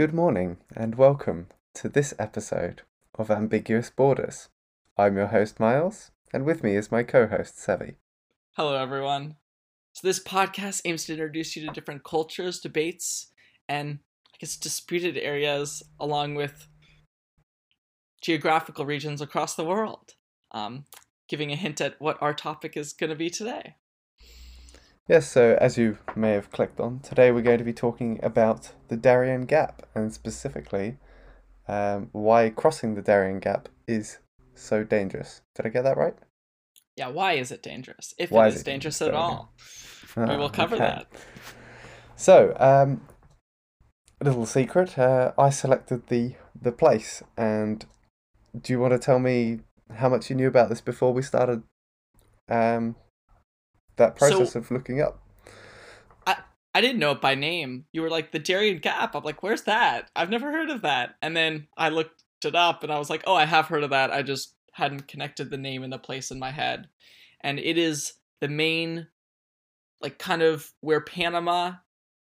Good morning and welcome to this episode of Ambiguous Borders. I'm your host Miles, and with me is my co-host Sevy. Hello, everyone. So, this podcast aims to introduce you to different cultures, debates, and I guess disputed areas, along with geographical regions across the world. Um, giving a hint at what our topic is going to be today. Yes, so as you may have clicked on, today we're going to be talking about the Darien Gap and specifically um, why crossing the Darien Gap is so dangerous. Did I get that right? Yeah, why is it dangerous? If Why it is is it dangerous dangerous? at all. we Ah, will cover okay. that. So, um, a little secret. Uh, I selected the the place, and do you want to tell me how much you knew about this before we started um, that So- process of looking up? I didn't know it by name. You were like, the Darien Gap. I'm like, where's that? I've never heard of that. And then I looked it up and I was like, oh, I have heard of that. I just hadn't connected the name and the place in my head. And it is the main, like, kind of where Panama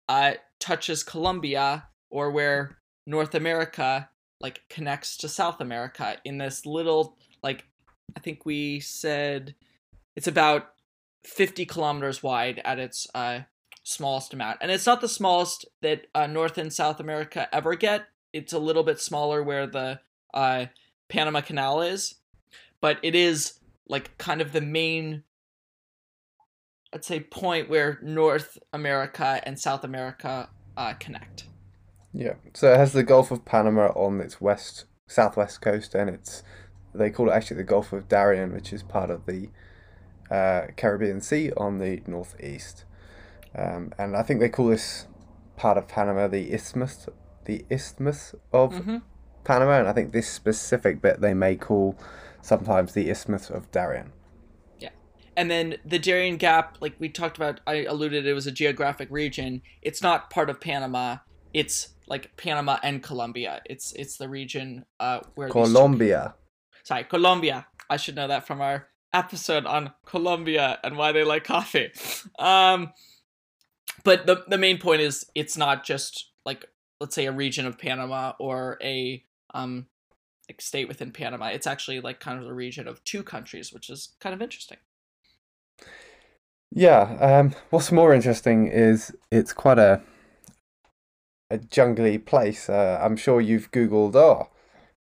uh, touches Colombia or where North America, like, connects to South America in this little, like, I think we said it's about 50 kilometers wide at its uh, smallest amount. And it's not the smallest that uh, North and South America ever get. It's a little bit smaller where the uh, Panama Canal is, but it is like kind of the main, I'd say, point where North America and South America uh, connect. Yeah. So it has the Gulf of Panama on its west southwest coast, and it's they call it actually the Gulf of Darien, which is part of the uh, Caribbean Sea on the northeast. Um, and I think they call this part of Panama the Isthmus, the Isthmus of hmm Panama, and I think this specific bit they may call sometimes the Isthmus of Darien. Yeah, And then the Darien Gap, like we talked about, I alluded it was a geographic region. It's not part of Panama. It's like Panama and Colombia. It's it's the region uh, where Colombia. sorry, Colombia. I should know that from our episode on Colombia and why they like coffee. Um, but the the main point is it's not just like let's say a region of Panama or a um like state within Panama. It's actually like kind of the region of two countries, which is kind of interesting. Yeah, um, what's more interesting is it's quite a a jungly place. Uh, I'm sure you've Googled, oh,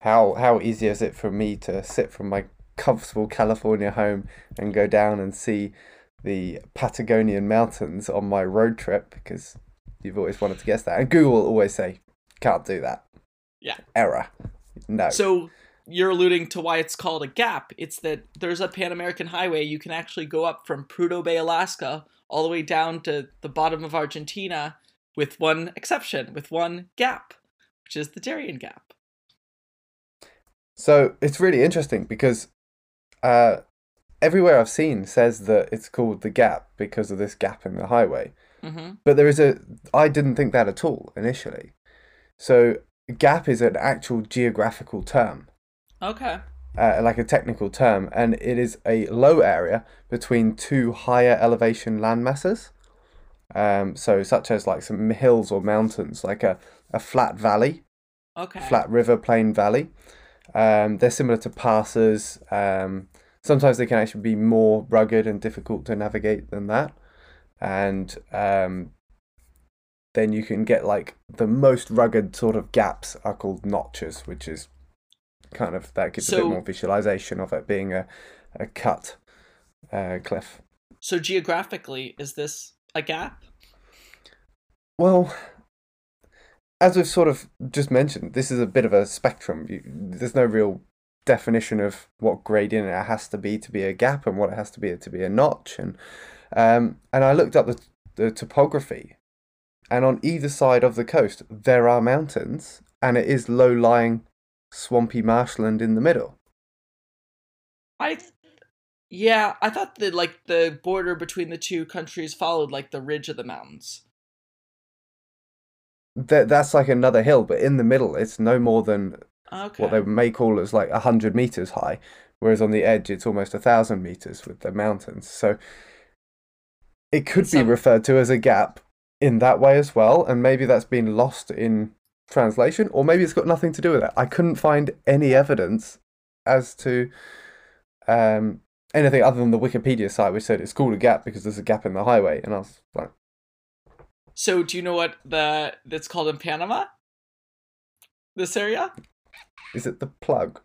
how how easy is it for me to sit from my comfortable California home and go down and see the Patagonian mountains on my road trip because you've always wanted to guess that. And Google will always say, can't do that. Yeah. Error. No. So you're alluding to why it's called a gap. It's that there's a Pan American highway. You can actually go up from Prudhoe Bay, Alaska, all the way down to the bottom of Argentina, with one exception, with one gap, which is the Darien Gap. So it's really interesting because uh, everywhere I've seen says that it's called the gap because of this gap in the highway. hmm But there is a, I didn't think that at all initially. So gap is an actual geographical term, Okay. uh, like a technical term, and it is a low area between two higher elevation land masses. Um, so such as like some hills or mountains, like a, a flat valley Okay. flat river plain valley. Um, they're similar to passes. Um, sometimes they can actually be more rugged and difficult to navigate than that. And um, then you can get like the most rugged sort of gaps are called notches, which is kind of that gives a bit more visualization of it being a, a cut uh, cliff. So geographically, is this a gap? Well, as we've sort of just mentioned, this is a bit of a spectrum. You, there's no real definition of what gradient it has to be to be a gap and what it has to be to be a notch. And um, and I looked up the, the topography, and on either side of the coast there are mountains, and it is low-lying, swampy marshland in the middle. I, yeah, I thought that like the border between the two countries followed like the ridge of the mountains. That that's like another hill, but in the middle it's no more than Okay. what they may call as like a hundred meters high, whereas on the edge it's almost a thousand meters with the mountains. So it could be referred to as a gap in that way as well, and maybe that's been lost in translation, or maybe it's got nothing to do with it. I couldn't find any evidence as to um, anything other than the Wikipedia site, which said it's called a gap because there's a gap in the highway, and I was like, So do you know what the that's called in Panama? This area? "Is it the plug?"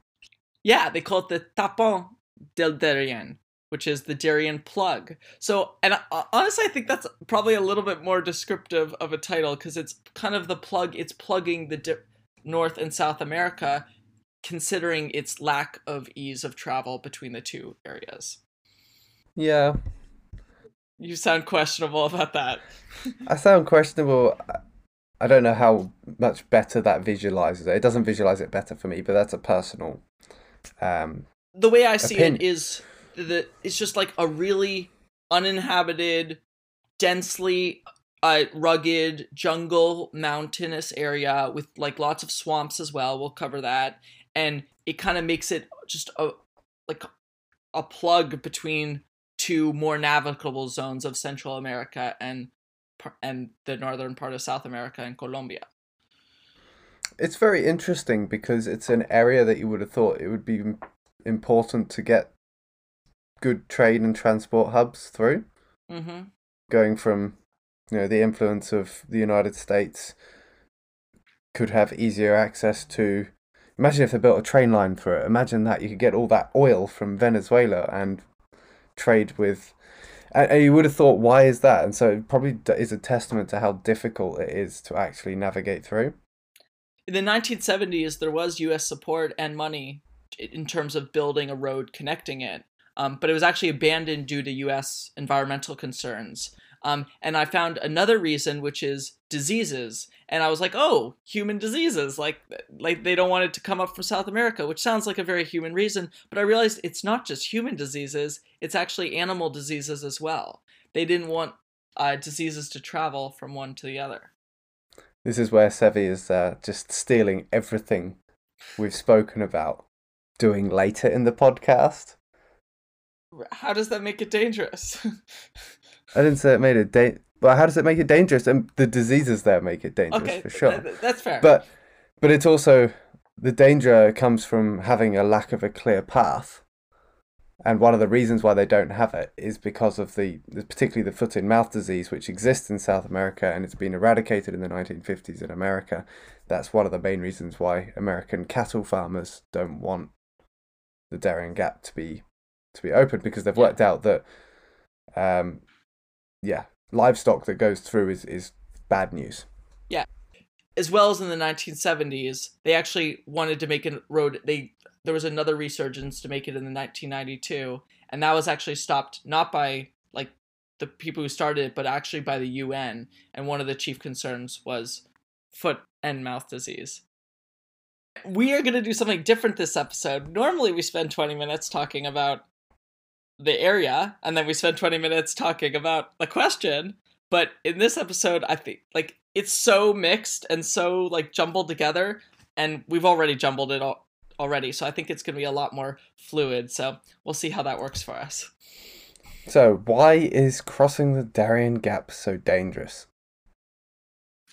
Yeah, they call it the Tapon del Darien, which is the Darien plug. So, and uh, honestly, I think that's probably a little bit more descriptive of a title because it's kind of the plug. It's plugging the di- North and South America, considering its lack of ease of travel between the two areas. Yeah, You sound questionable about that. I sound questionable. I- don't know how much better that visualizes it. It doesn't visualize it better for me, but that's a personal. Um, the way I see Opinion. it is that it's just like a really uninhabited, densely uh, rugged jungle mountainous area with like lots of swamps as well. We'll cover that, and it kind of makes it just a like a plug between two more navigable zones of Central America and and the northern part of South America and Colombia. it's very interesting because it's an area that you would have thought it would be important to get good trade and transport hubs through. Mm-hmm. going from you know the influence of the United States could have easier access to imagine if they built a train line through it imagine that you could get all that oil from Venezuela and trade with and, you would have thought why is that? And so it probably is a testament to how difficult it is to actually navigate through. In the 1970s there was us support and money in terms of building a road connecting it um, but it was actually abandoned due to us environmental concerns um, and i found another reason which is diseases. And i was like oh human diseases. Like like they don't want it to come up from south america which sounds like a very human reason but i realized it's not just human diseases it's actually animal diseases as well. They didn't want uh, diseases to travel from one to the other. This is where Sevy is uh, just stealing everything we've spoken about doing later in the podcast how does that make it dangerous I didn't say it made it da- But how does it make it dangerous? And the diseases there make it dangerous okay for sure. th- that's fair But but it's also the danger comes from having a lack of a clear path. And one of the reasons why they don't have it is because of the, particularly the foot and mouth disease, which exists in South America and it's been eradicated in the 1950s in America. That's one of the main reasons why American cattle farmers don't want the Darien Gap to be to be open because they've worked out that, um, yeah, livestock that goes through is is bad news. Yeah, as well as in the 1970s they actually wanted to make a road they there was another resurgence to make it in the 1992 and that was actually stopped not by like the people who started it but actually by the UN and one of the chief concerns was foot and mouth disease. We are going to do something different this episode. Normally we spend 20 minutes talking about the area and then we spend 20 minutes talking about the question but in this episode i think like it's so mixed and so like jumbled together and we've already jumbled it all already so i think it's going to be a lot more fluid so we'll see how that works for us So, why is crossing the Darien Gap so dangerous?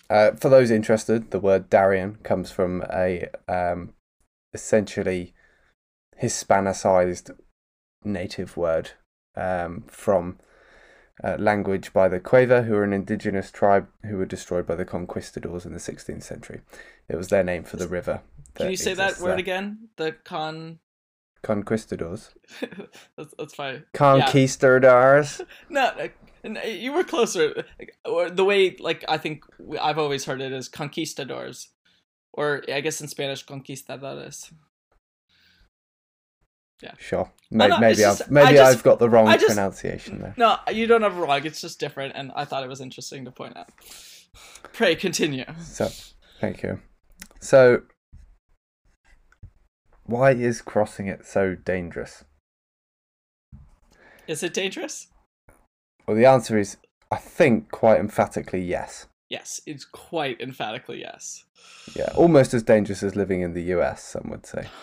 Uh, for those interested, the word Darien comes from a um, essentially Hispanicized native word um, from uh, language by the Cueva, who are an indigenous tribe who were destroyed by the conquistadors in the 16th century. It was their name for the river. can you say that word there. again the con Conquistadors. that's, that's fine Conquistadors. no no, no, you were closer or the way like i think i've always heard it as conquistadors or i guess in spanish conquistadores Sure. Maybe, maybe I've maybe I just- I've got the wrong just- pronunciation there. no you don't have wrong it's just different and i thought it was interesting to point out pray continue So, thank you. So, why is crossing it so dangerous? is it dangerous Well, the answer is, I think, quite emphatically yes. Yes, it's quite emphatically yes. Yeah, almost as dangerous as living in the US. Some would say.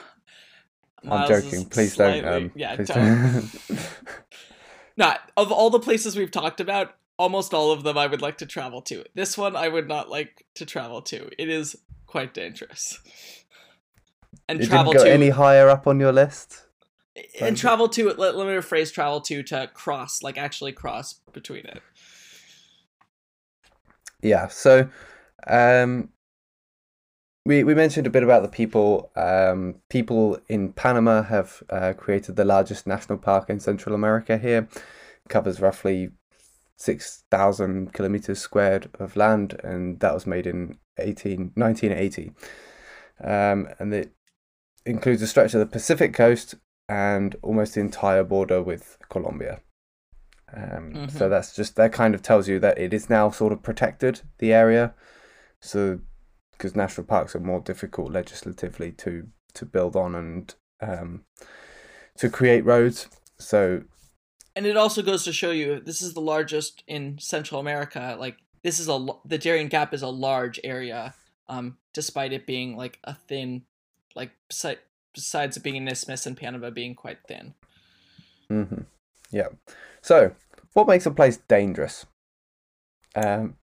I'm joking. Please don't. Um, yeah, please don't. don't. Of all the places we've talked about, almost all of them I would like to travel to. This one I would not like to travel to. It is quite dangerous. And It travel to any higher up on your list. and travel to let, let me rephrase travel to to cross like actually cross between it. Yeah. So, um, we we mentioned a bit about the people. Um, people in Panama have uh, created the largest national park in Central America. Here, It covers roughly six thousand kilometers squared of land, and that was made in 18, 1980. Um, and it includes a stretch of the Pacific coast and almost the entire border with Colombia. Um, So Mhm. that's just that kind of tells you that it is now sort of protected the area. So because national parks are more difficult legislatively to to build on and um, to create roads. So And it also goes to show you this is the largest in Central America. Like this is a the Darien Gap is a large area, um, despite it being like a thin, like besi- besides it being an isthmus and Panama being quite thin. Mm-hmm. yeah. So what makes a place dangerous? Um,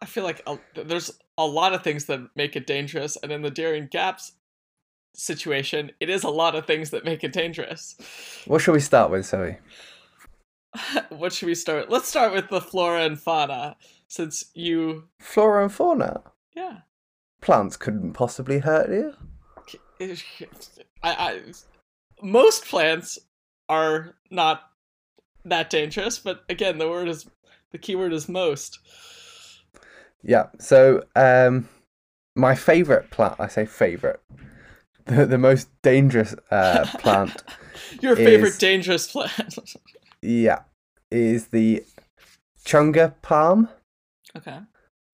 I feel like a, there's a lot of things that make it dangerous, and in the Darien Gap's situation, it is a lot of things that make it dangerous. what should we start with, Zoe? what should we start? Let's start with the flora and fauna, since you, Flora and fauna. yeah. Plants couldn't possibly hurt you. I, I most plants are not that dangerous, but again, the word is the keyword is most. Yeah. So, um, my favorite plant, I say favorite, the, the most dangerous uh, plant, Your favorite is- dangerous plant. yeah, is the chunga palm. okay.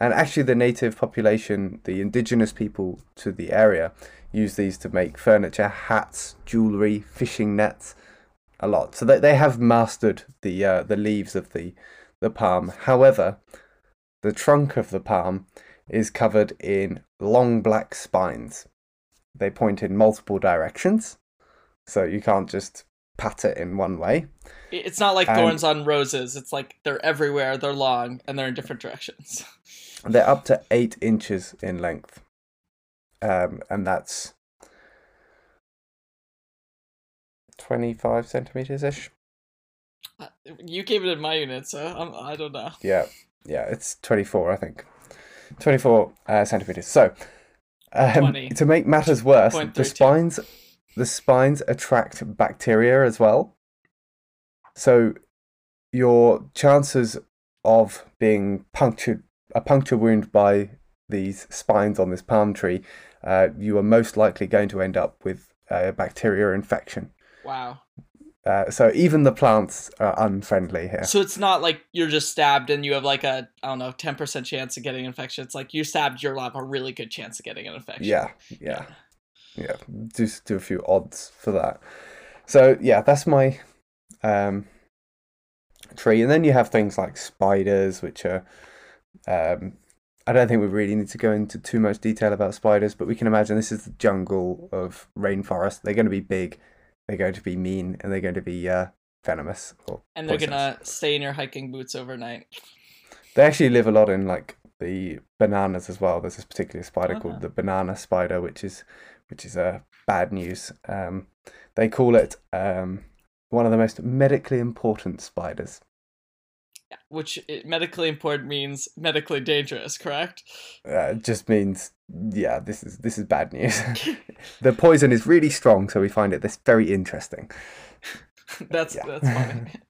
And actually, the native population, the indigenous people to the area, use these to make furniture, hats, jewelry, fishing nets, a lot. So they, they have mastered the uh, the leaves of the the palm. However, the trunk of the palm is covered in long black spines. They point in multiple directions, so you can't just pat it in one way. It's not like And- thorns on roses. It's like they're everywhere, they're long, and they're in different directions. They're up to eight inches in length, um, and that's twenty-five centimeters ish. Uh, You gave it in my unit, so I'm, I don't know. Yeah, yeah, it's twenty-four, I think. Twenty-four uh, centimeters. So, um, to make matters worse, the spines, the spines attract bacteria as well. So, your chances of being punctured, a puncture wound by these spines on this palm tree, uh, you are most likely going to end up with a bacteria infection. Wow. Uh, so even the plants are unfriendly here. So it's not like you're just stabbed and you have like a I don't know ten percent chance of getting an infection. It's like you stabbed, you'll have a really good chance of getting an infection. Yeah, yeah, yeah. Just do a few odds for that. So yeah, that's my um, tree, and then you have things like spiders, which are. Um, I don't think we really need to go into too much detail about spiders, but we can imagine this is the jungle of rainforest. They're going to be big, they're going to be mean, and they're going to be uh, venomous. Or And they're poisonous. gonna stay in your hiking boots overnight. They actually live a lot in like the bananas as well. There's this particular spider Uh-huh. called the banana spider, which is which is uh, bad news. Um, they call it um, one of the most medically important spiders. Yeah, Which it, medically important means medically dangerous, correct? Uh, it just means yeah, this is this is bad news. the poison is really strong, so we find it this very interesting. that's Yeah. that's funny.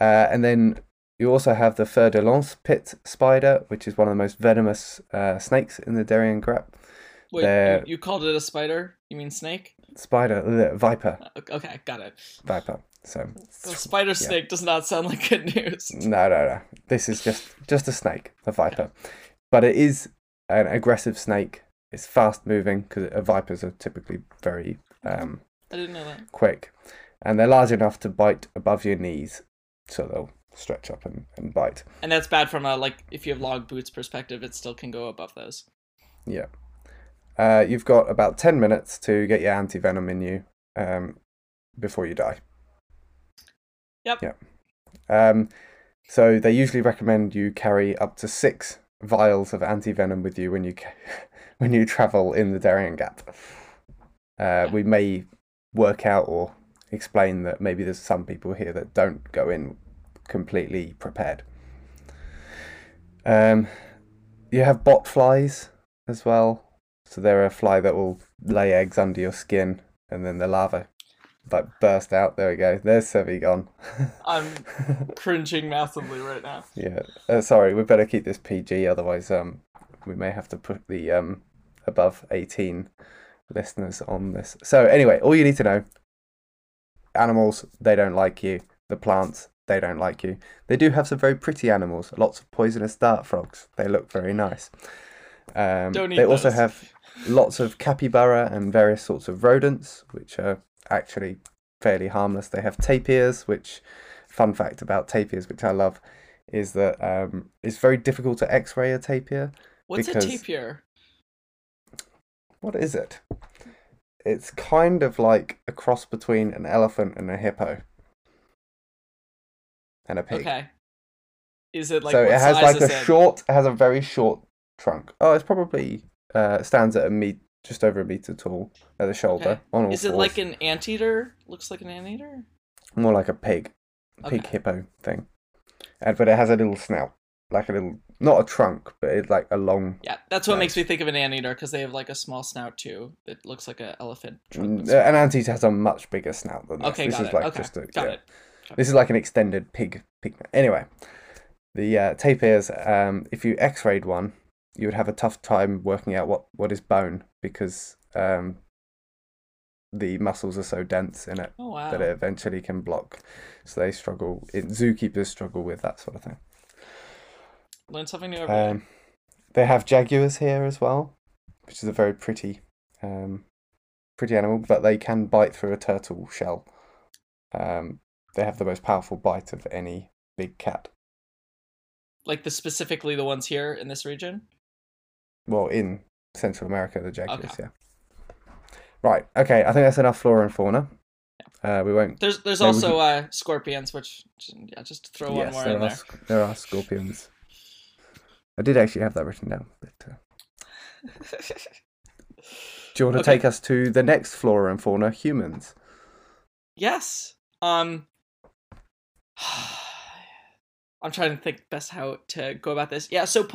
Uh, and then you also have the fer de lance pit spider, which is one of the most venomous uh, snakes in the Darien Gap. Wait, They're- you, you called it a spider? You mean snake? Spider, uh, viper, Uh, Okay, got it. viper. So spider snake does not sound like good news. No, no, no. This is just just a snake, a viper, but it is an aggressive snake. It's fast moving because vipers are typically very um, I didn't know that. quick, and they're large enough to bite above your knees, so they'll stretch up and, and bite. And that's bad from a like if you have log boots perspective, it still can go above those. Yeah. Uh, you've got about ten minutes to get your anti venom in you um, before you die. Yep. Yep. Um, so they usually recommend you carry up to six vials of anti venom with you when you when you travel in the Darien Gap. Uh, we may work out or explain that maybe there's some people here that don't go in completely prepared. Um, you have bot flies as well. So they're a fly that will lay eggs under your skin and then the larva like burst out. There we go. There's Sevy gone. I'm cringing massively right now. Yeah. Uh, sorry, we better keep this PG, otherwise um we may have to put the um above 18 listeners on this. So anyway, all you need to know animals, they don't like you. The plants, they don't like you. They do have some very pretty animals, lots of poisonous dart frogs. They look very nice. Um, Don't eat they also have lots of capybara and various sorts of rodents, which are actually fairly harmless. They have tapirs, which, fun fact about tapirs, which I love, is that um, it's very difficult to x-ray a tapir. What's Because- a tapir? What is it? It's kind of like a cross between an elephant and a hippo. And a pig. Okay. Is it like so it has like a it? short, it has a very short trunk. Oh, it's probably uh, stands at a meet, just over a meter tall at the shoulder. Okay. On all Is it fours. like an anteater? Looks like an anteater. more like a pig, pig Okay. hippo thing? And but it has a little snout, like a little, not a trunk, but it's like a long. Yeah, that's what makes me think of an anteater because they have like a small snout too. That looks like an elephant. trunk. Mm, An anteater has a much bigger snout than this. Okay, this got is it. like okay, just a, got yeah. it. This is like an extended pig pig. Anyway, the uh, tapirs. Um, if you X-rayed one, you would have a tough time working out what what is bone because um, the muscles are so dense in it Oh wow. that it eventually can block. So they struggle. It, zookeepers struggle with that sort of thing. Learn something new every day. Um, they have jaguars here as well, which is a very pretty, um, pretty animal. But they can bite through a turtle shell. Um, they have the most powerful bite of any big cat. Like the specifically the ones here in this region. Well, in Central America, the jaguars. Okay. Yeah. Right. Okay. I think that's enough flora and fauna. Uh, we won't. There's there's also uh, scorpions, which yeah, just throw one more there in are there. there are scorpions. I did actually have that written down. But, uh, do you want to Okay. take us to the next flora and fauna? Humans. yes. Um. I'm trying to think best how to go about this. Yeah. So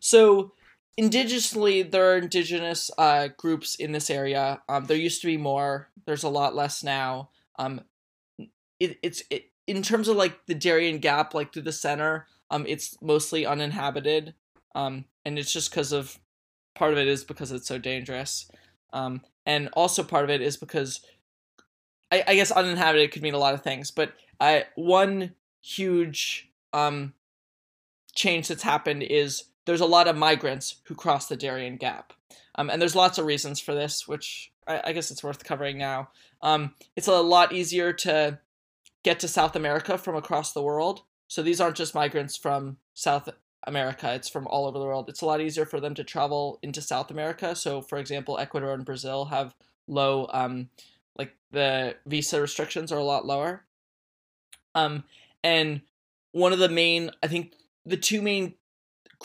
so indigenously there are indigenous uh, groups in this area. Um, there used to be more. There's a lot less now. Um, it, it's it, in terms of like the Darien Gap, like through the center. Um, it's mostly uninhabited. Um, and it's just because of part of it is because it's so dangerous. Um, and also part of it is because I, I guess uninhabited could mean a lot of things, but uh, one huge um, change that's happened is there's a lot of migrants who cross the Darien Gap. Um, and there's lots of reasons for this, which I, I guess it's worth covering now. Um, it's a lot easier to get to South America from across the world. So these aren't just migrants from South America, it's from all over the world. It's a lot easier for them to travel into South America. So, for example, Ecuador and Brazil have low, um, like the visa restrictions are a lot lower. Um, and one of the main, I think, the two main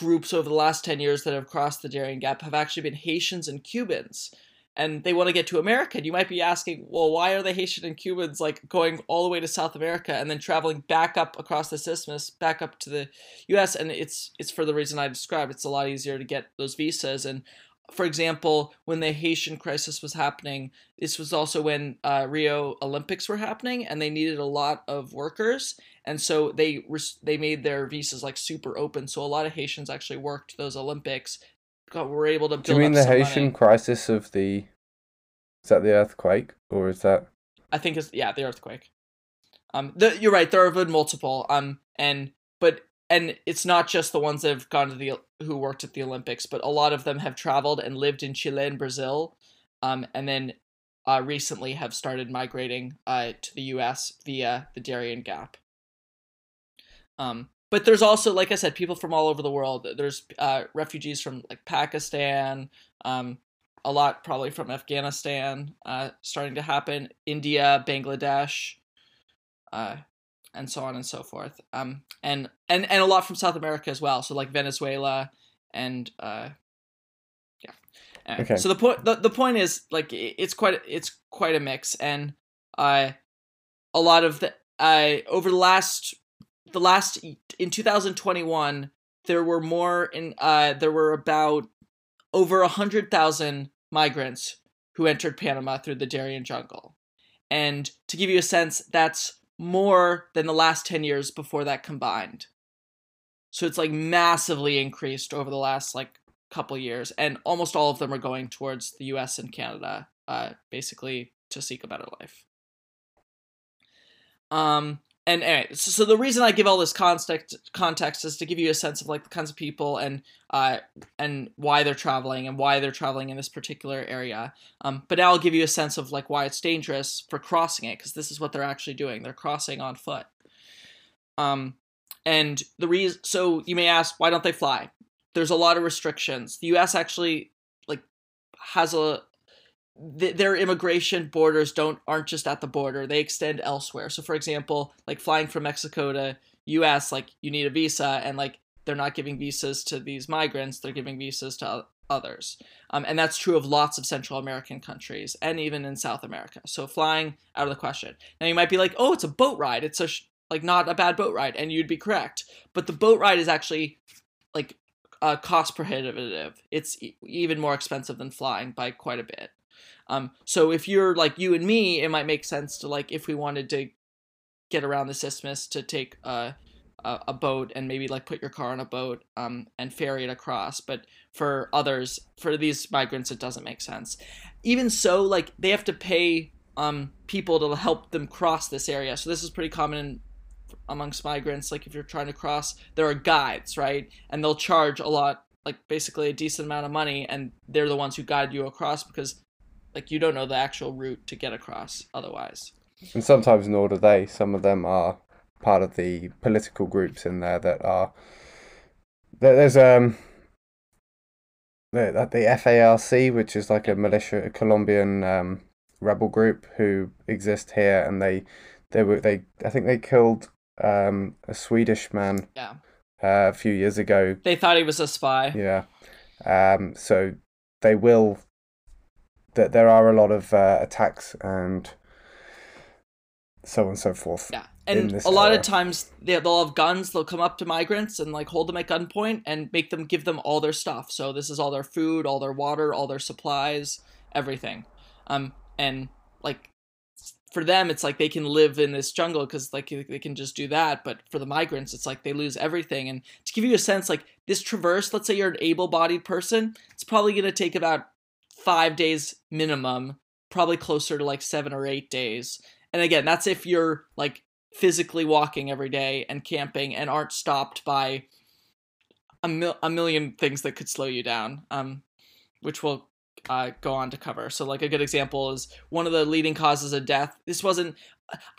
groups over the last 10 years that have crossed the Darien Gap have actually been Haitians and Cubans. And they want to get to America. And you might be asking, well, why are the Haitian and Cubans like going all the way to South America and then traveling back up across the isthmus, back up to the US? And it's it's for the reason I described. It's a lot easier to get those visas. And for example, when the Haitian crisis was happening, this was also when uh, Rio Olympics were happening, and they needed a lot of workers, and so they res- they made their visas like super open. So a lot of Haitians actually worked those Olympics, got, were able to build. Do you mean the Haitian money. crisis of the? Is that the earthquake or is that? I think it's yeah the earthquake. Um, the, you're right. There have been multiple. Um, and but and it's not just the ones that have gone to the who worked at the Olympics, but a lot of them have traveled and lived in Chile and Brazil, um, and then uh, recently have started migrating uh, to the U.S. via the Darien Gap. Um, but there's also, like I said, people from all over the world. There's uh, refugees from like Pakistan, um, a lot probably from Afghanistan, uh, starting to happen. India, Bangladesh, uh, and so on and so forth. Um, and and and a lot from South America as well. So like Venezuela and uh, yeah. Anyway, Okay. So the point the, the point is like it's quite it's quite a mix, and uh, a lot of the uh, over the last the last in 2021 there were more in uh there were about over a hundred thousand migrants who entered Panama through the Darien Jungle, and to give you a sense, that's more than the last ten years before that combined. So it's like massively increased over the last like couple years, and almost all of them are going towards the U.S. and Canada, uh, basically to seek a better life. Um, and anyway, so, so the reason I give all this context context is to give you a sense of like the kinds of people and uh and why they're traveling and why they're traveling in this particular area. Um, but now I'll give you a sense of like why it's dangerous for crossing it because this is what they're actually doing. They're crossing on foot. Um, and the reason so you may ask why don't they fly? There's a lot of restrictions. The U.S. actually like has a th- their immigration borders don't aren't just at the border they extend elsewhere. So for example like flying from mexico to us like you need a visa and like they're not giving visas to these migrants they're giving visas to others. Um, and that's true of lots of central american countries and even in south america. So flying out of the question. Now you might be like oh it's a boat ride. It's a sh- like not a bad boat ride and you'd be correct. But the boat ride is actually like uh, cost prohibitive. It's e- even more expensive than flying by quite a bit um, so if you're like you and me, it might make sense to like if we wanted to get around this isthmus to take a a, a boat and maybe like put your car on a boat um, and ferry it across. But for others, for these migrants, it doesn't make sense. Even so, like they have to pay um, people to help them cross this area. So this is pretty common in, amongst migrants. Like if you're trying to cross, there are guides, right? And they'll charge a lot, like basically a decent amount of money, and they're the ones who guide you across because like you don't know the actual route to get across otherwise. And sometimes nor do they. Some of them are part of the political groups in there that are. there- There's um. The, the FARC, which is like a militia, a Colombian um, rebel group who exist here, and they, they were they I think they killed um a Swedish man Yeah. uh, a few years ago They thought he was a spy. Yeah. Um, so they will. That there are a lot of uh, attacks and so on and so forth. Yeah. And a lot of times they, they'll have guns, they'll come up to migrants and like hold them at gunpoint and make them give them all their stuff. So this is all their food, all their water, all their supplies, everything. Um and like for them it's like they can live in this jungle cuz like they can just do that, but for the migrants it's like they lose everything and to give you a sense like this traverse, let's say you're an able-bodied person, it's probably going to take about 5 days minimum, probably closer to like 7 or 8 days. And again, that's if you're like physically walking every day and camping and aren't stopped by a, mil- a million things that could slow you down, um, which we'll uh, go on to cover. So, like, a good example is one of the leading causes of death. This wasn't,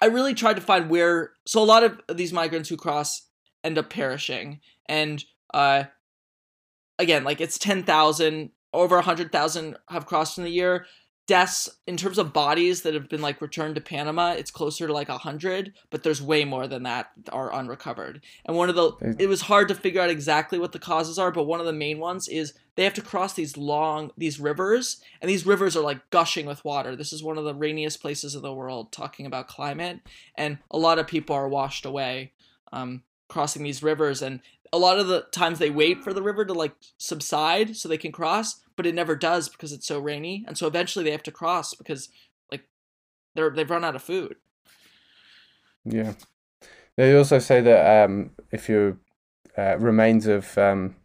I really tried to find where, so a lot of these migrants who cross end up perishing. And uh, again, like, it's 10,000, over 100,000 have crossed in the year deaths in terms of bodies that have been like returned to Panama, it's closer to like a hundred, but there's way more than that that are unrecovered. And one of the it was hard to figure out exactly what the causes are, but one of the main ones is they have to cross these long these rivers, and these rivers are like gushing with water. This is one of the rainiest places in the world, talking about climate, and a lot of people are washed away um, crossing these rivers, and a lot of the times they wait for the river to like subside so they can cross, but it never does because it's so rainy, and so eventually they have to cross because like they're they've run out of food. Yeah. They also say that um, if you uh, remains of um,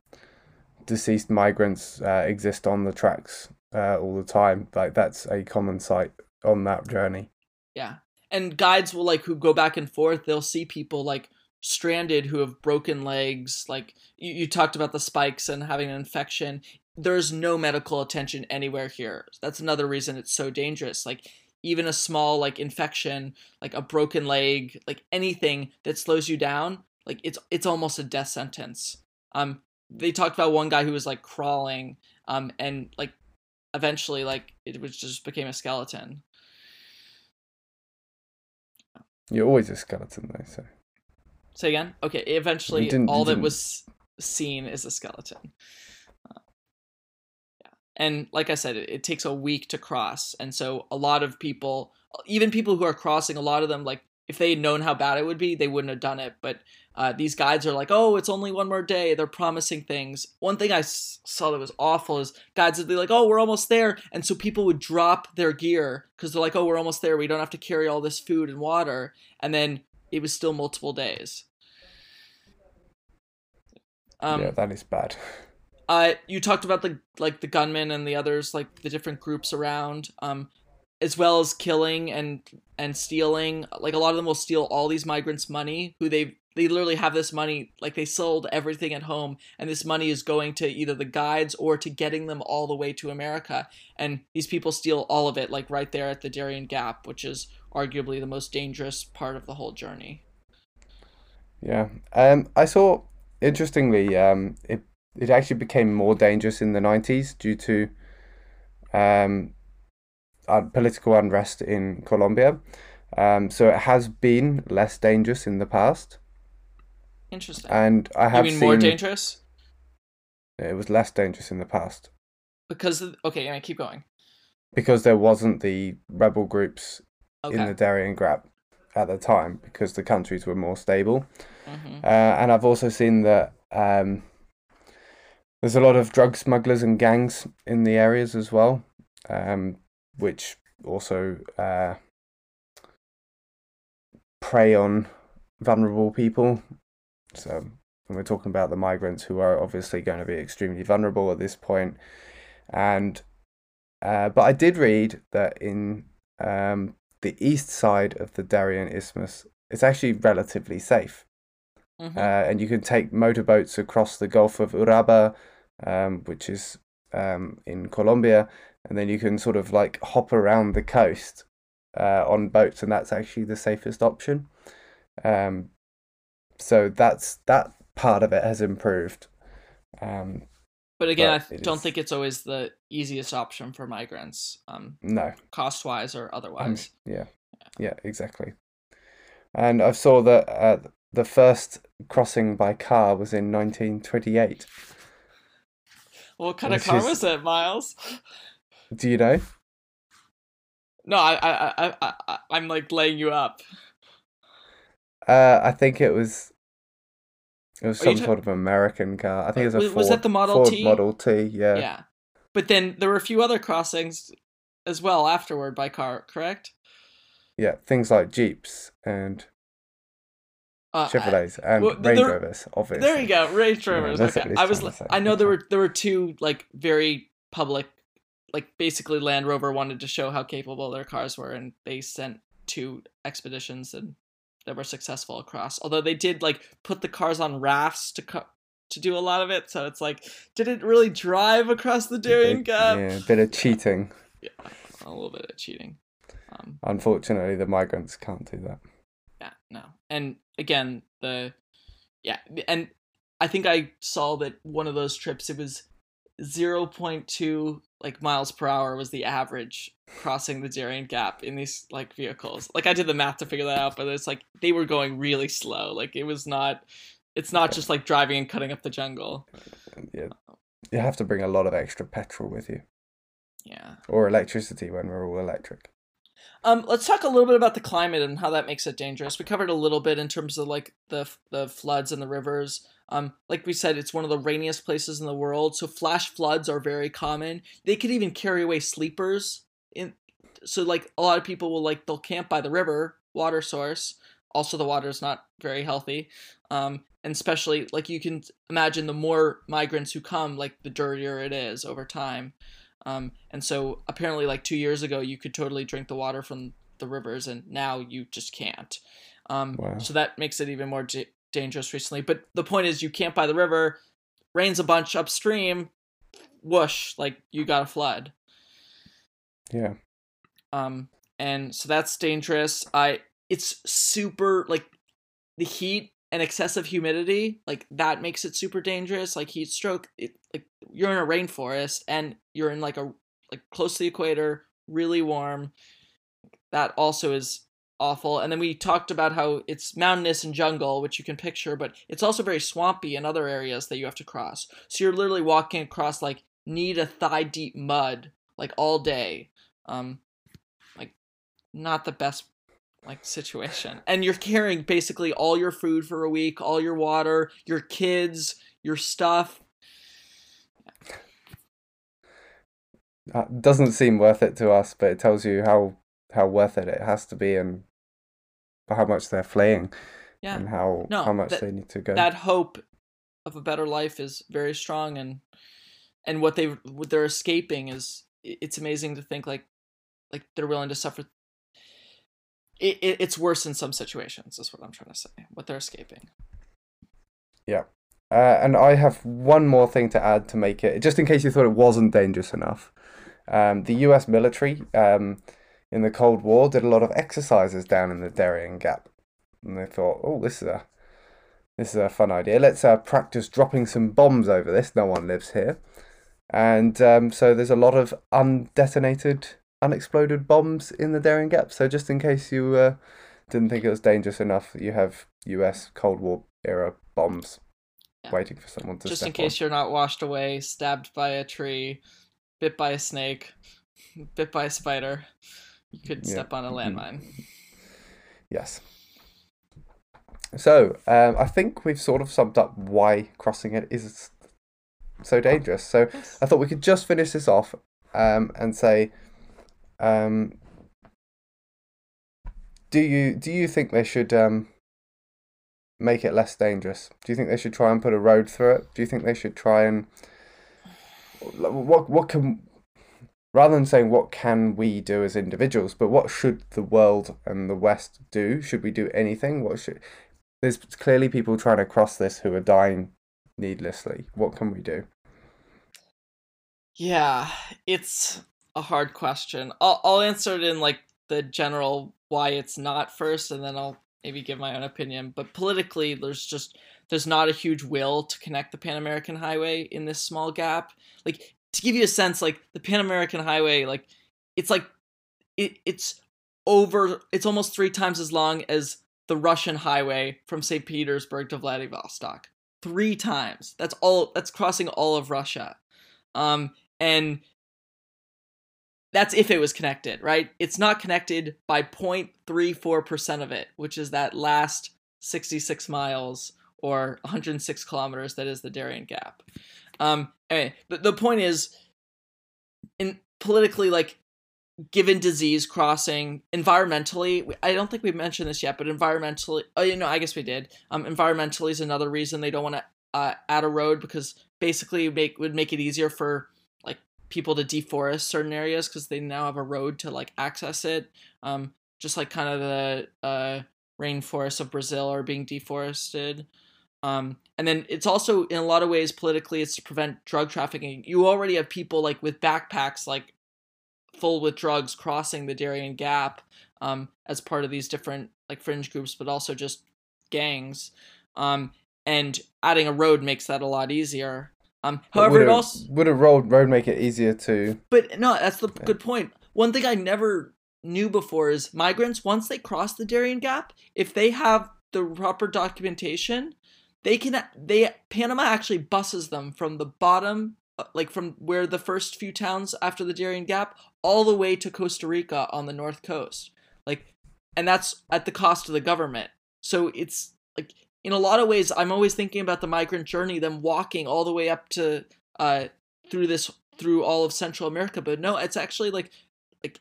deceased migrants uh, exist on the tracks uh, all the time, like that's a common sight on that journey. Yeah. And guides will like who go back and forth, they'll see people like stranded who have broken legs. Like you, you talked about the spikes and having an infection. There's no medical attention anywhere here. That's another reason it's so dangerous. Like even a small like infection, like a broken leg, like anything that slows you down, like it's it's almost a death sentence. Um they talked about one guy who was like crawling um and like eventually like it was just became a skeleton. You're always a skeleton, though. So Say again? Okay, eventually all that was seen is a skeleton. Uh, yeah. and like I said, it, it takes a week to cross, and so a lot of people, even people who are crossing, a lot of them like if they had known how bad it would be, they wouldn't have done it. But uh, these guides are like, oh, it's only one more day. They're promising things. One thing I s- saw that was awful is guides would be like, oh, we're almost there. And so people would drop their gear because they're like, oh, we're almost there. We don't have to carry all this food and water. And then it was still multiple days. Um, yeah, that is bad. Uh, you talked about the like the gunmen and the others, like the different groups around. Um, as well as killing and and stealing. Like a lot of them will steal all these migrants' money, who they they literally have this money like they sold everything at home and this money is going to either the guides or to getting them all the way to america and these people steal all of it like right there at the darien gap which is arguably the most dangerous part of the whole journey yeah um i saw interestingly um it it actually became more dangerous in the 90s due to um uh, political unrest in colombia um, so it has been less dangerous in the past Interesting. And I have you mean seen, more dangerous? It was less dangerous in the past. Because okay, I keep going. Because there wasn't the rebel groups okay. in the Darien Gap at the time, because the countries were more stable. Mm-hmm. Uh, and I've also seen that um, there's a lot of drug smugglers and gangs in the areas as well, um, which also uh, prey on vulnerable people so when we're talking about the migrants who are obviously going to be extremely vulnerable at this point, and uh, but I did read that in um, the east side of the Darien Isthmus, it's actually relatively safe, mm-hmm. uh, and you can take motorboats across the Gulf of Urabá, um, which is um, in Colombia, and then you can sort of like hop around the coast uh, on boats, and that's actually the safest option. Um, so that's that part of it has improved. Um, but again, but I don't is... think it's always the easiest option for migrants. Um, no, cost wise or otherwise. Um, yeah. yeah, yeah, exactly. And I saw that uh, the first crossing by car was in 1928. What kind of car is... was it, Miles? Do you know? No, I, I, I, I, I'm like laying you up. Uh, I think it was. It was some sort of American car. I think it was a was, Ford, was that the Model Ford T? Model T, yeah. Yeah, but then there were a few other crossings as well afterward by car, correct? Yeah, things like Jeeps and uh, Chevrolets and well, Range there, Rovers, obviously. There you go, Range Rovers. Yeah, okay. I was, I know there were there were two like very public, like basically Land Rover wanted to show how capable their cars were, and they sent two expeditions and that were successful across. Although they did like put the cars on rafts to co- to do a lot of it, so it's like did it really drive across the Darien Gap. Yeah, a bit of cheating. Yeah, a little bit of cheating. Um, Unfortunately, the migrants can't do that. Yeah, no. And again, the yeah, and I think I saw that one of those trips it was 0.2 like miles per hour was the average crossing the Darien Gap in these like vehicles. Like I did the math to figure that out, but it's like they were going really slow. Like it was not it's not just like driving and cutting up the jungle. Yeah. Um, you have to bring a lot of extra petrol with you. Yeah. Or electricity when we're all electric. Um, let's talk a little bit about the climate and how that makes it dangerous. We covered a little bit in terms of like the the floods and the rivers. Um, like we said, it's one of the rainiest places in the world, so flash floods are very common. They could even carry away sleepers. In so like a lot of people will like they'll camp by the river water source. Also, the water is not very healthy. Um, and especially like you can imagine the more migrants who come, like the dirtier it is over time. Um, and so apparently, like two years ago, you could totally drink the water from the rivers, and now you just can't. Um, wow. So that makes it even more d- dangerous recently. But the point is, you can't by the river, rains a bunch upstream, whoosh, like you got a flood. Yeah. Um, and so that's dangerous. I it's super like the heat and excessive humidity like that makes it super dangerous like heat stroke it, like you're in a rainforest and you're in like a like close to the equator really warm that also is awful. And then we talked about how it's mountainous and jungle, which you can picture, but it's also very swampy in other areas that you have to cross. So you're literally walking across like knee to thigh deep mud like all day. Um, like not the best like situation. And you're carrying basically all your food for a week, all your water, your kids, your stuff. Uh, doesn't seem worth it to us, but it tells you how how worth it it has to be and how much they're fleeing Yeah. and how No, how much that- they need to go. That hope of a better life is very strong and and what they what they're escaping is it's amazing to think like like they're willing to suffer it, it, it's worse in some situations is what i'm trying to say what they're escaping Yeah. Uh, and I have one more thing to add to make it, just in case you thought it wasn't dangerous enough. Um, the U.S. military um, in the Cold War did a lot of exercises down in the Darien Gap, and they thought, "Oh, this is a this is a fun idea. Let's uh, practice dropping some bombs over this. No one lives here." And um, so there's a lot of undetonated, unexploded bombs in the Darien Gap. So just in case you uh, didn't think it was dangerous enough, you have U.S. Cold War era bombs Yeah. waiting for someone to just in case you're not washed away stabbed by a tree bit by a snake bit by a spider you could Yeah. step on a Mhm. landmine Yes. So, um, I think we've sort of summed up why crossing it is so dangerous. So, I thought we could just finish this off um, and say, um, do you do you think they should um, make it less dangerous? Do you think they should try and put a road through it? Do you think they should try and what what can rather than saying what can we do as individuals, but what should the world and the West do? Should we do anything? What should there's clearly people trying to cross this who are dying needlessly. What can we do? Yeah, it's a hard question. I'll I'll answer it in like the general why it's not first, and then I'll maybe give my own opinion. But politically, there's just there's not a huge will to connect the Pan American Highway in this small gap. Like to give you a sense, like the Pan American Highway, like it's like it it's over. It's almost three times as long as the Russian highway from St. Petersburg to Vladivostok. Three times. That's all. That's crossing all of Russia. Um, and that's if it was connected, right? It's not connected by 0.34% of it, which is that last 66 miles or 106 kilometers that is the Darien Gap. Um, anyway, the, the point is, in politically, like, given disease crossing, environmentally, I don't think we've mentioned this yet, but environmentally, oh, you know, I guess we did. Um, environmentally is another reason they don't want to uh, add a road because basically make would make it easier for people to deforest certain areas because they now have a road to like access it. Um, just like kind of the uh, rainforests of Brazil are being deforested. Um, and then it's also in a lot of ways politically it's to prevent drug trafficking. You already have people like with backpacks like full with drugs crossing the Darien Gap um, as part of these different like fringe groups, but also just gangs. Um, and adding a road makes that a lot easier. Um, however, would it also would a road road make it easier to? but no, that's the good point. One thing I never knew before is migrants once they cross the Darien Gap, if they have the proper documentation, they can they Panama actually buses them from the bottom uh, like from where the first few towns after the Darien Gap all the way to Costa Rica on the north coast. Like and that's at the cost of the government. So it's like in a lot of ways I'm always thinking about the migrant journey them walking all the way up to uh through this through all of Central America, but no, it's actually like like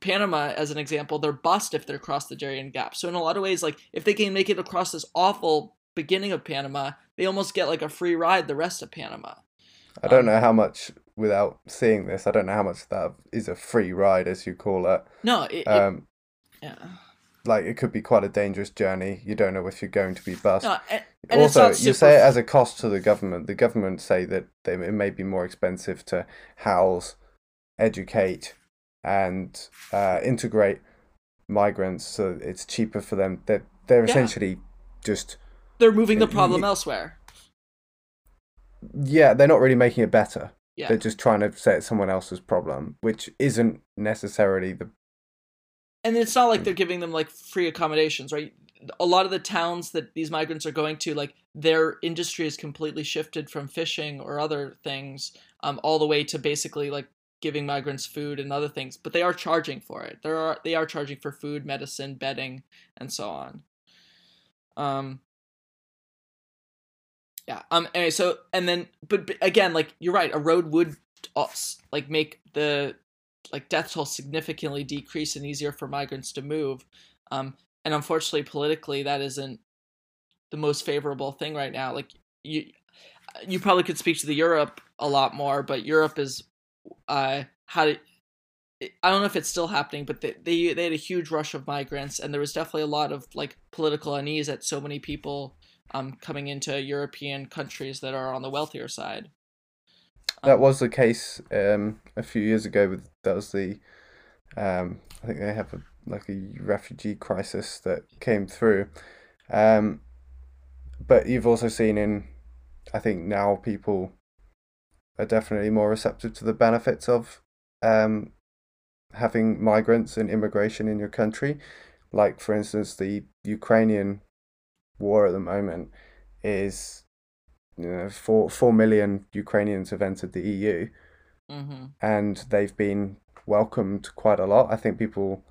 Panama as an example, they're bust if they're across the Darien Gap. So in a lot of ways, like if they can make it across this awful beginning of Panama, they almost get like a free ride the rest of Panama. I don't Um, know how much without seeing this. I don't know how much that is a free ride, as you call it. No, it, it- Um, yeah. Like it could be quite a dangerous journey. You don't know if you're going to be bust. No, and, and also, you say it as a cost to the government. The government say that they, it may be more expensive to house, educate, and uh, integrate migrants, so it's cheaper for them. They're they're Yeah. essentially just they're moving the problem y- elsewhere. yeah, they're not really making it better. Yeah. They're just trying to say it's someone else's problem, which isn't necessarily the and it's not like they're giving them like free accommodations right? A lot of the towns that these migrants are going to like their industry is completely shifted from fishing or other things um, all the way to basically like giving migrants food and other things but they are charging for it. There are they are charging for food medicine bedding and so on. Um yeah um anyway so and then but, but again like you're right a road would like make the like death toll significantly decrease and easier for migrants to move um and unfortunately politically that isn't the most favorable thing right now like you you probably could speak to the Europe a lot more but Europe is uh had I don't know if it's still happening, but they, they they had a huge rush of migrants, and there was definitely a lot of like political unease at so many people um, coming into European countries that are on the wealthier side. That was the case um, a few years ago. With that was the, um, I think they have a, like a refugee crisis that came through, um, but you've also seen in, I think now people are definitely more receptive to the benefits of um, having migrants and immigration in your country. Like, for instance, the Ukrainian war at the moment is you know, four four million Ukrainians have entered the EU, mm-hmm. and they've been welcomed quite a lot. I think people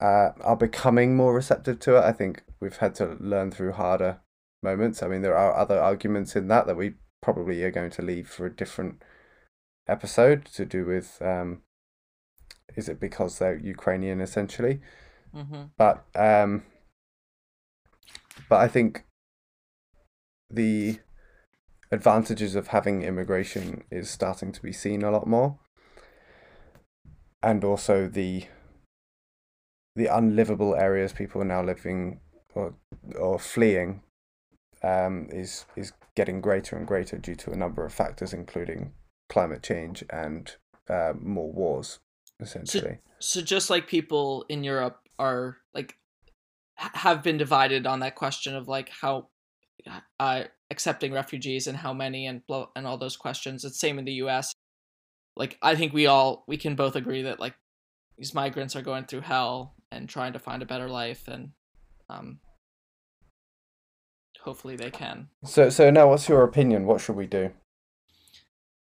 uh, are becoming more receptive to it. I think we've had to learn through harder moments. I mean, there are other arguments in that that we probably are going to leave for a different episode to do with um, is it because they're Ukrainian essentially? Mm-hmm. But um, but I think the advantages of having immigration is starting to be seen a lot more, and also the the unlivable areas people are now living or or fleeing um, is is getting greater and greater due to a number of factors, including climate change and uh, more wars, essentially. So, so just like people in Europe are like have been divided on that question of like how uh, accepting refugees and how many and blow, and all those questions. It's same in the U.S. Like I think we all we can both agree that like these migrants are going through hell and trying to find a better life and um, hopefully they can. So so now, what's your opinion? What should we do?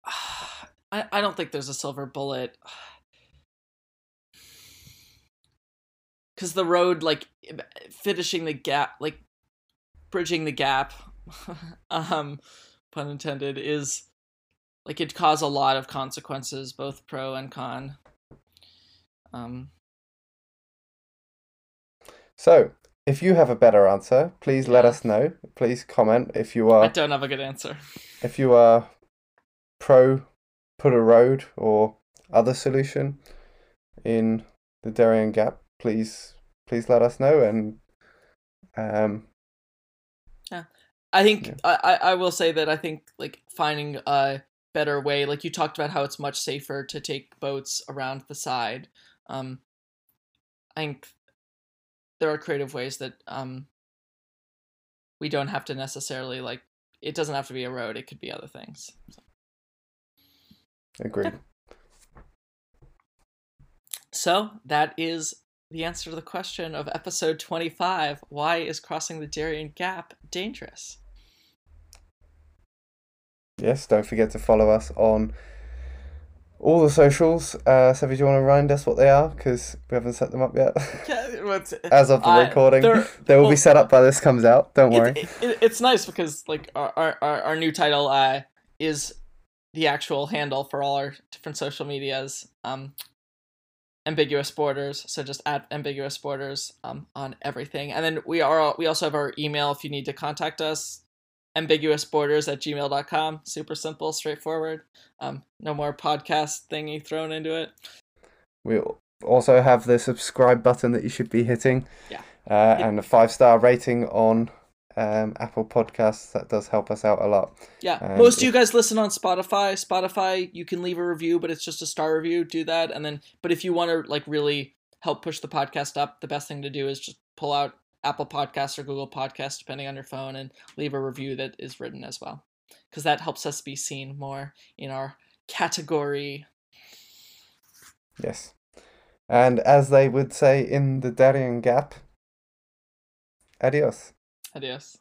I I don't think there's a silver bullet. Cause the road, like finishing the gap, like bridging the gap, um, pun intended, is like it cause a lot of consequences, both pro and con. Um. So, if you have a better answer, please let us know. Please comment if you are. I don't have a good answer. If you are pro put a road or other solution in the Darien Gap, please please let us know and um i think yeah. I, I will say that i think like finding a better way like you talked about how it's much safer to take boats around the side um i think there are creative ways that um we don't have to necessarily like it doesn't have to be a road it could be other things so. agreed so that is the answer to the question of episode 25 why is crossing the darien gap dangerous yes don't forget to follow us on all the socials. Uh, Sevy, do you want to remind us what they are? Because we haven't set them up yet. As of the uh, recording, they will well, be set up by this comes out. Don't worry. It, it, it's nice because like our, our, our new title uh, is the actual handle for all our different social medias. Um, ambiguous borders. So just add ambiguous borders um, on everything, and then we are we also have our email if you need to contact us ambiguousborders at gmail.com. Super simple, straightforward. Um, no more podcast thingy thrown into it. We also have the subscribe button that you should be hitting. Yeah. Uh, and a five star rating on um, Apple Podcasts. That does help us out a lot. Yeah. Um, Most of you guys listen on Spotify. Spotify, you can leave a review, but it's just a star review. Do that. And then, but if you want to like really help push the podcast up, the best thing to do is just pull out Apple Podcasts or Google Podcasts, depending on your phone, and leave a review that is written as well. Because that helps us be seen more in our category. Yes. And as they would say in the Darien Gap, adios. Adios.